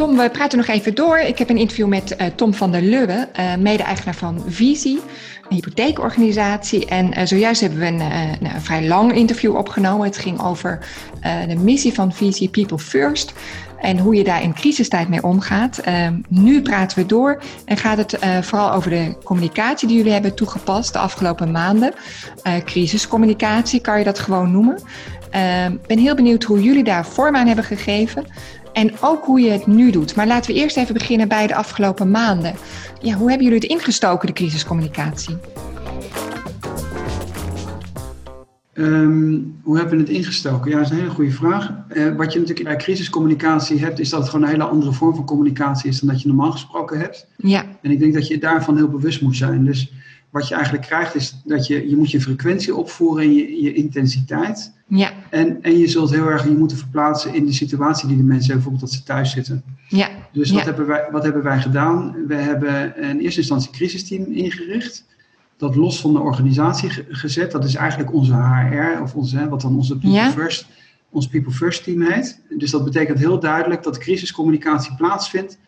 Tom, we praten nog even door. Ik heb een interview met uh, Tom van der Lubbe, uh, mede-eigenaar van Visie, een hypotheekorganisatie. En uh, zojuist hebben we een, een, vrij lang interview opgenomen. Het ging over de missie van Visie People First en hoe je daar in crisistijd mee omgaat. nu praten we door en gaat het vooral over de communicatie die jullie hebben toegepast de afgelopen maanden. crisiscommunicatie kan je dat gewoon noemen. Ik ben heel benieuwd hoe jullie daar vorm aan hebben gegeven. En ook hoe je het nu doet. Maar laten we eerst even beginnen bij de afgelopen maanden. Ja, hoe hebben jullie het ingestoken, de crisiscommunicatie? Um, hoe hebben we het ingestoken? Ja, dat is een hele goede vraag. Uh, wat je natuurlijk bij crisiscommunicatie hebt, is dat het gewoon een hele andere vorm van communicatie is dan dat je normaal gesproken hebt. Ja. En ik denk dat je daarvan heel bewust moet zijn. Dus wat je eigenlijk krijgt is dat je, je moet je frequentie opvoeren en je, je intensiteit. Ja. En, en je zult heel erg je moeten verplaatsen in de situatie die de mensen hebben, bijvoorbeeld dat ze thuis zitten. Ja. Dus wat, hebben wij, wat hebben wij gedaan? We hebben in eerste instantie een crisisteam ingericht. Dat los van de organisatie gezet. Dat is eigenlijk onze HR, of onze, wat dan onze People ja. First, ons People First team heet. Dus dat betekent heel duidelijk dat crisiscommunicatie plaatsvindt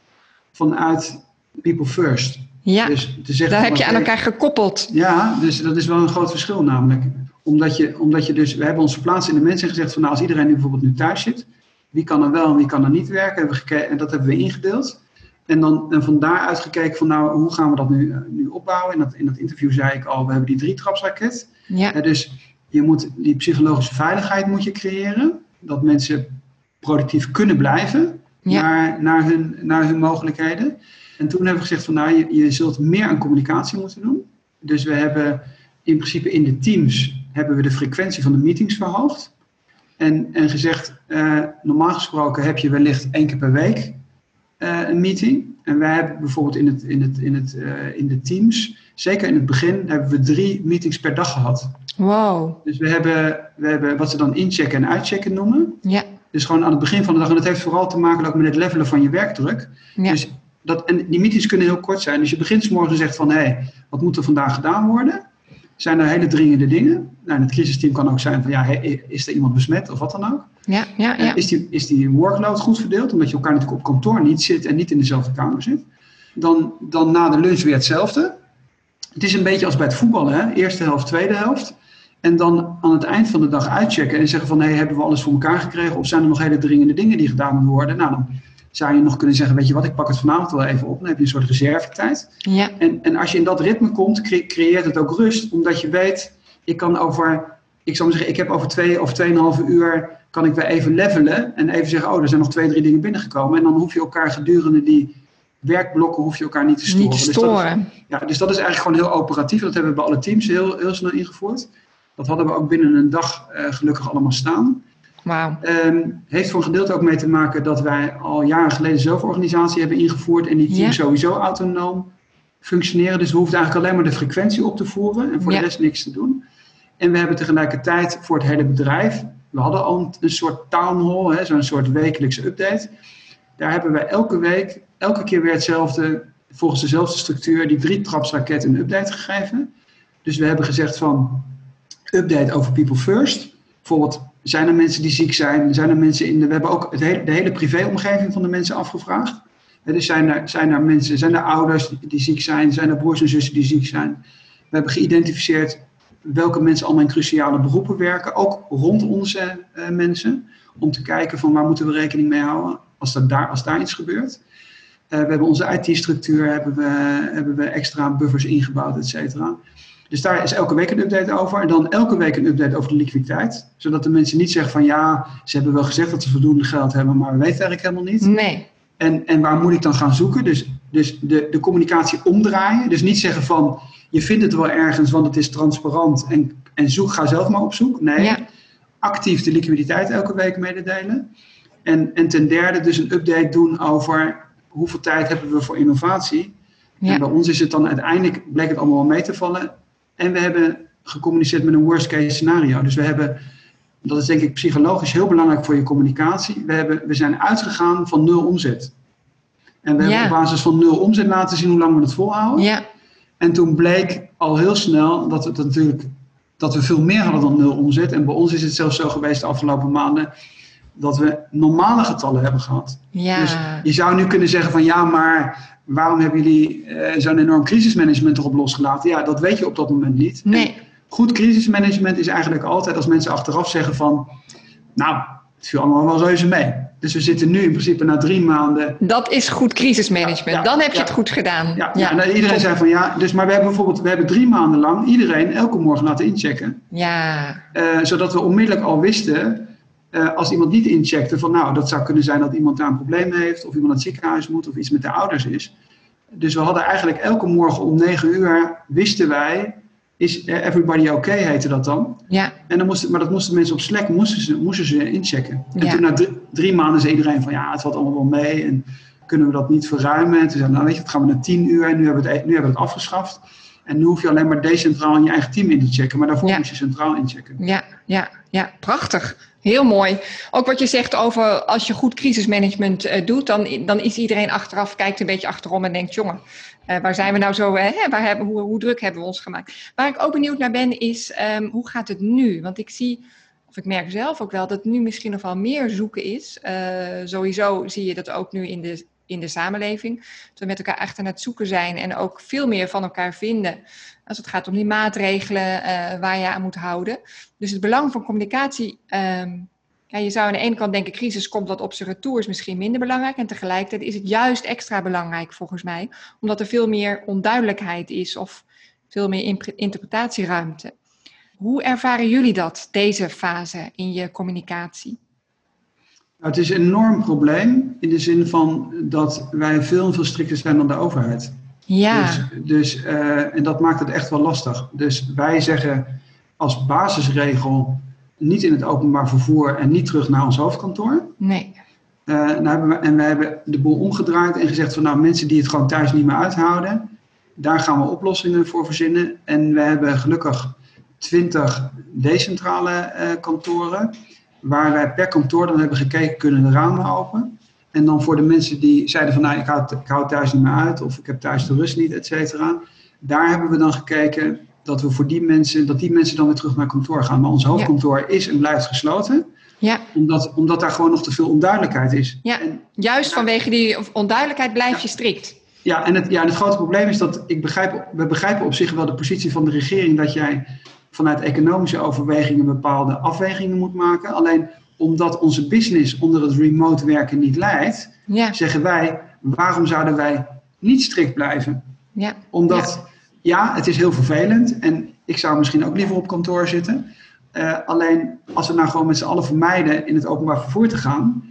vanuit People First. Ja, dus daar heb je aan elkaar gekoppeld. Ja, dus dat is wel een groot verschil namelijk. Omdat je, omdat je dus, we hebben ons verplaatst in de mensen en gezegd van nou als iedereen nu bijvoorbeeld nu thuis zit, wie kan er wel en wie kan er niet werken, en dat hebben we ingedeeld. En dan en van daaruit gekeken van nou hoe gaan we dat nu, eh, nu opbouwen. In dat, in dat interview zei ik al, we hebben die drie trapsraket. Ja. dus je moet die psychologische veiligheid moet je creëren. Dat mensen productief kunnen blijven naar, naar, hun, naar hun mogelijkheden. En toen hebben we gezegd van nou, je, je zult meer aan communicatie moeten doen. Dus we hebben in principe in de teams hebben we de frequentie van de meetings verhoogd. En, en gezegd, uh, normaal gesproken heb je wellicht één keer per week uh, een meeting. En wij hebben bijvoorbeeld in, het, in, het, in, het, uh, in de teams, zeker in het begin, hebben we drie meetings per dag gehad. Wow. Dus we hebben, we hebben wat ze dan inchecken en uitchecken noemen. Ja. Dus gewoon aan het begin van de dag. En dat heeft vooral te maken ook met het levelen van je werkdruk. Ja. Dus dat, en die meetings kunnen heel kort zijn. Dus je begint s morgen en zegt van, hé, hey, wat moet er vandaag gedaan worden? Zijn er hele dringende dingen? Nou, in het crisisteam kan ook zijn van, ja, is er iemand besmet of wat dan ook? Ja, ja, ja. Is, die, is die workload goed verdeeld? Omdat je elkaar natuurlijk op kantoor niet zit en niet in dezelfde kamer zit. Dan, dan na de lunch weer hetzelfde. Het is een beetje als bij het voetballen, hè? eerste helft, tweede helft. En dan aan het eind van de dag uitchecken en zeggen van, hé, hey, hebben we alles voor elkaar gekregen? Of zijn er nog hele dringende dingen die gedaan moeten worden? Nou, dan zou je nog kunnen zeggen, weet je wat, ik pak het vanavond wel even op. Dan heb je een soort reservetijd. Ja. En, en als je in dat ritme komt, creëert het ook rust. Omdat je weet, ik kan over, ik zou maar zeggen, ik heb over twee of tweeënhalve uur, kan ik weer even levelen. En even zeggen, oh, er zijn nog twee, drie dingen binnengekomen. En dan hoef je elkaar gedurende die werkblokken, hoef je elkaar niet te storen. Niet te storen. Dus dat is, ja, dus dat is eigenlijk gewoon heel operatief. Dat hebben we bij alle teams heel, heel snel ingevoerd. Dat hadden we ook binnen een dag uh, gelukkig allemaal staan. Wow. Um, heeft voor een gedeelte ook mee te maken dat wij al jaren geleden zelforganisatie hebben ingevoerd en die teams sowieso autonoom functioneren. Dus we hoeven eigenlijk alleen maar de frequentie op te voeren en voor de rest niks te doen. En we hebben tegelijkertijd voor het hele bedrijf, we hadden al een, een soort town hall, zo'n soort wekelijkse update. Daar hebben wij elke week, elke keer weer hetzelfde, volgens dezelfde structuur, die drie trapsraket een update gegeven. Dus we hebben gezegd van update over people first. Bijvoorbeeld, zijn er mensen die ziek zijn? Zijn er mensen in de, we hebben ook het hele, de hele privéomgeving van de mensen afgevraagd. Dus zijn er, zijn er mensen, zijn er ouders die, ziek zijn? Zijn er broers en zussen die ziek zijn? We hebben geïdentificeerd welke mensen allemaal in cruciale beroepen werken, ook rond onze eh, mensen, om te kijken van waar moeten we rekening mee houden als, er daar, als daar iets gebeurt. Eh, we hebben onze IT-structuur, hebben we, hebben we extra buffers ingebouwd, et cetera. Dus daar is elke week een update over. En dan elke week een update over de liquiditeit. Zodat de mensen niet zeggen van ja, ze hebben wel gezegd dat ze voldoende geld hebben, maar we weten eigenlijk helemaal niet. Nee. En, en waar moet ik dan gaan zoeken? Dus, dus de, de communicatie omdraaien. Dus niet zeggen van je vindt het wel ergens, want het is transparant en, en zoek, ga zelf maar op zoek. Nee, Ja. actief de liquiditeit elke week mededelen. En, en ten derde dus een update doen over hoeveel tijd hebben we voor innovatie. Ja. En bij ons is het dan uiteindelijk, bleek het allemaal wel mee te vallen. En we hebben gecommuniceerd met een worst case scenario. Dus we hebben, dat is denk ik psychologisch heel belangrijk voor je communicatie. We, hebben, we zijn uitgegaan van nul omzet. En we Ja. hebben op basis van nul omzet laten zien hoe lang we het volhouden. Ja. En toen bleek al heel snel dat het natuurlijk dat we veel meer hadden dan nul omzet. En bij ons is het zelfs zo geweest de afgelopen maanden dat we normale getallen hebben gehad. Ja. Dus je zou nu kunnen zeggen van ja, maar waarom hebben jullie uh, zo'n enorm crisismanagement erop losgelaten? Ja, dat weet je op dat moment niet. Nee. En goed crisismanagement is eigenlijk altijd als mensen achteraf zeggen van, nou, het viel allemaal wel reuze mee. Dus we zitten nu in principe na drie maanden. Dat is goed crisismanagement. Ja, ja, Dan heb je ja. het goed gedaan. Ja, ja. en iedereen zei van ja, dus maar we hebben bijvoorbeeld, we hebben drie maanden lang iedereen elke morgen laten inchecken. Ja, Eh, zodat we onmiddellijk al wisten, eh, als iemand niet incheckte, van nou, dat zou kunnen zijn dat iemand daar een probleem heeft, of iemand naar het ziekenhuis moet, of iets met de ouders is. Dus we hadden eigenlijk elke morgen om negen uur, wisten wij, is everybody okay, heette dat dan. ja, En dan moesten, maar dat moesten mensen op Slack, moesten ze, moesten ze inchecken. En Ja. toen na drie, drie maanden zei iedereen van ja, het valt allemaal wel mee en kunnen we dat niet verruimen. En toen zeiden we, nou weet je, dat gaan we naar tien uur en nu hebben we het, nu hebben we het afgeschaft. En nu hoef je alleen maar decentraal in je eigen team in te checken, maar daarvoor Ja. moest je centraal inchecken. ja, ja, ja, prachtig. Heel mooi. Ook wat je zegt over als je goed crisismanagement eh, doet, dan, dan is iedereen achteraf, kijkt een beetje achterom en denkt, jongen, eh, waar zijn we nou zo, eh, hè, waar hebben, hoe, hoe druk hebben we ons gemaakt? Waar ik ook benieuwd naar ben, is ehm, hoe gaat het nu? Want ik zie, of ik merk zelf ook wel, dat nu misschien nog wel meer zoeken is. Sowieso zie je dat ook nu in de, in de samenleving. Dat we met elkaar echt aan het zoeken zijn en ook veel meer van elkaar vinden. Als het gaat om die maatregelen eh, waar je aan moet houden. Dus het belang van communicatie. ehm, ja, je zou aan de ene kant denken, crisis komt wat op zijn retour, is misschien minder belangrijk. En tegelijkertijd is het juist extra belangrijk volgens mij, omdat er veel meer onduidelijkheid is of veel meer interpretatieruimte. Hoe ervaren jullie dat, deze fase in je communicatie? Nou, het is een enorm probleem in de zin van dat wij veel veel strikter zijn dan de overheid. Ja, Dus, dus, eh, en dat maakt het echt wel lastig. Dus wij zeggen als basisregel niet in het openbaar vervoer en niet terug naar ons hoofdkantoor. nee. Eh, nou hebben we, en we hebben de boel omgedraaid en gezegd van nou mensen die het gewoon thuis niet meer uithouden, daar gaan we oplossingen voor verzinnen. En we hebben gelukkig 20 decentrale eh, kantoren, waar wij per kantoor dan hebben gekeken, kunnen de ramen open. En dan voor de mensen die zeiden van nou ik hou, ik hou thuis niet meer uit of ik heb thuis de rust niet, et cetera. Daar hebben we dan gekeken dat we voor die mensen, dat die mensen dan weer terug naar kantoor gaan. Maar ons hoofdkantoor is en blijft gesloten Ja, omdat, omdat daar gewoon nog te veel onduidelijkheid is. Ja. En, juist vanwege die onduidelijkheid blijf je strikt. Ja, en het, ja, en het grote probleem is dat ik begrijp, we begrijpen op zich wel de positie van de regering dat jij vanuit economische overwegingen bepaalde afwegingen moet maken. Alleen omdat onze business onder het remote werken niet leidt, Ja, zeggen wij, waarom zouden wij niet strikt blijven? ja, Omdat, ja, het is heel vervelend en ik zou misschien ook liever op kantoor zitten. Eh, alleen als we nou gewoon met z'n allen vermijden in het openbaar vervoer te gaan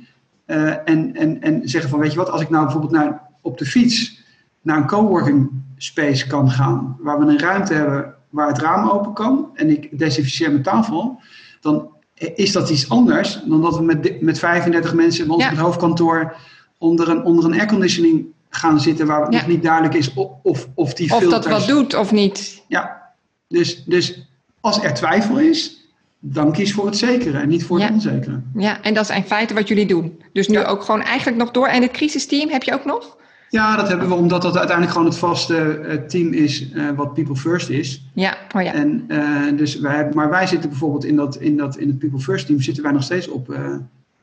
eh, en, en, en zeggen van weet je wat, als ik nou bijvoorbeeld naar, op de fiets naar een coworking space kan gaan, waar we een ruimte hebben waar het raam open kan en ik desinficeer mijn tafel, dan is dat iets anders dan dat we met, met 35 mensen bij ons Ja. op het hoofdkantoor onder een, onder een airconditioning gaan zitten waar het Ja. nog niet duidelijk is of, of, of die of filters... dat wat doet of niet. Ja, dus, dus als er twijfel is, dan kies voor het zekere en niet voor Ja. het onzekere. Ja, en dat is in feite wat jullie doen. Dus nu ook gewoon eigenlijk nog door. En het crisisteam heb je ook nog? Ja, dat hebben we omdat dat uiteindelijk gewoon het vaste eh, team is eh, wat People First is. Ja, oh ja. En, eh, dus wij, maar wij zitten bijvoorbeeld in, dat, in, dat, in het People First team zitten wij nog steeds op,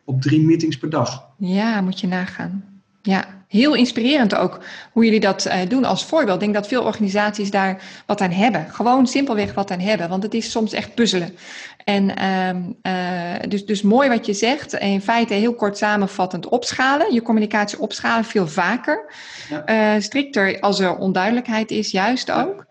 op drie meetings per dag. Ja, moet je nagaan. Ja, heel inspirerend ook hoe jullie dat eh, doen als voorbeeld. Ik denk dat veel organisaties daar wat aan hebben. Gewoon simpelweg wat aan hebben, want het is soms echt puzzelen. En ehm, eh, dus, dus mooi wat je zegt. In feite heel kort samenvattend opschalen. Je communicatie opschalen veel vaker. Ja. Eh, strikter als er onduidelijkheid is, juist ook.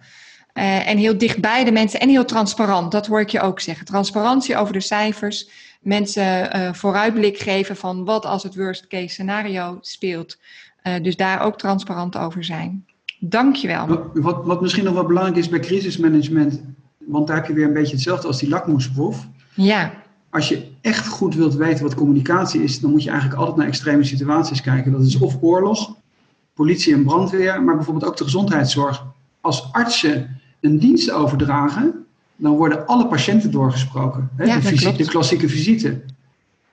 En heel dicht bij de mensen en heel transparant. Dat hoor ik je ook zeggen. Transparantie over de cijfers. Mensen eh, vooruitblik geven van wat als het worst case scenario speelt. Eh, dus daar ook transparant over zijn. Dankjewel. Wat, wat, wat misschien nog wel belangrijk is bij crisismanagement, want daar heb je weer een beetje hetzelfde als die lakmoesproef. Ja, Als je echt goed wilt weten wat communicatie is, dan moet je eigenlijk altijd naar extreme situaties kijken. Dat is of oorlog, politie en brandweer, maar bijvoorbeeld ook de gezondheidszorg. Als artsen een dienst overdragen, dan worden alle patiënten doorgesproken. Hè? Ja, de, dat visi- klopt. de klassieke visite.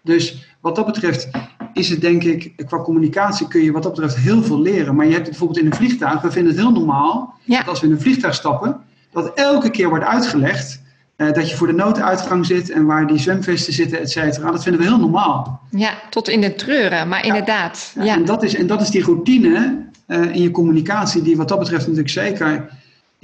Dus wat dat betreft is het denk ik, qua communicatie kun je wat dat betreft heel veel leren. Maar je hebt het bijvoorbeeld in een vliegtuig, we vinden het heel normaal ja, dat als we in een vliegtuig stappen, dat elke keer wordt uitgelegd Uh, dat je voor de nooduitgang zit en waar die zwemvesten zitten, et cetera. Dat vinden we heel normaal. Ja, tot in de treuren, maar inderdaad. Ja, ja. En, dat is, en dat is die routine uh, in je communicatie, die wat dat betreft natuurlijk zeker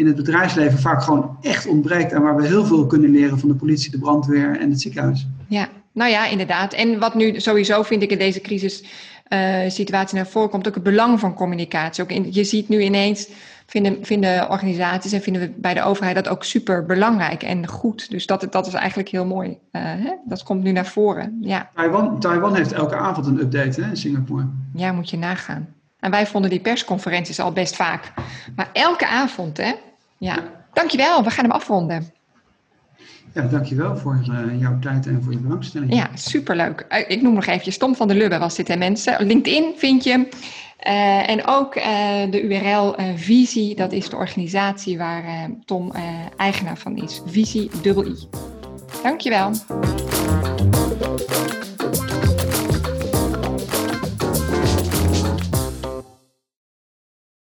in het bedrijfsleven vaak gewoon echt ontbreekt. En waar we heel veel kunnen leren van de politie, de brandweer en het ziekenhuis. Ja, nou ja, inderdaad. En wat nu sowieso vind ik in deze crisissituatie uh, naar voren komt, ook het belang van communicatie. Ook in, je ziet nu ineens, vinden, vinden organisaties en vinden we bij de overheid dat ook super belangrijk en goed. Dus dat, dat is eigenlijk heel mooi. Uh, hè? Dat komt nu naar voren. Ja. Taiwan, Taiwan heeft elke avond een update hè, in Singapore. Ja, moet je nagaan. En wij vonden die persconferenties al best vaak. Maar elke avond, hè? Ja. Dankjewel, we gaan hem afronden. Ja, dankjewel voor uh, jouw tijd en voor je belangstelling. Ja, superleuk. Uh, ik noem nog eventjes Tom van der Lubbe was dit, hè mensen. LinkedIn vind je. Uh, en ook de URL Visie, dat is de organisatie waar Tom eigenaar van is. Visie, dubbel I. Dankjewel.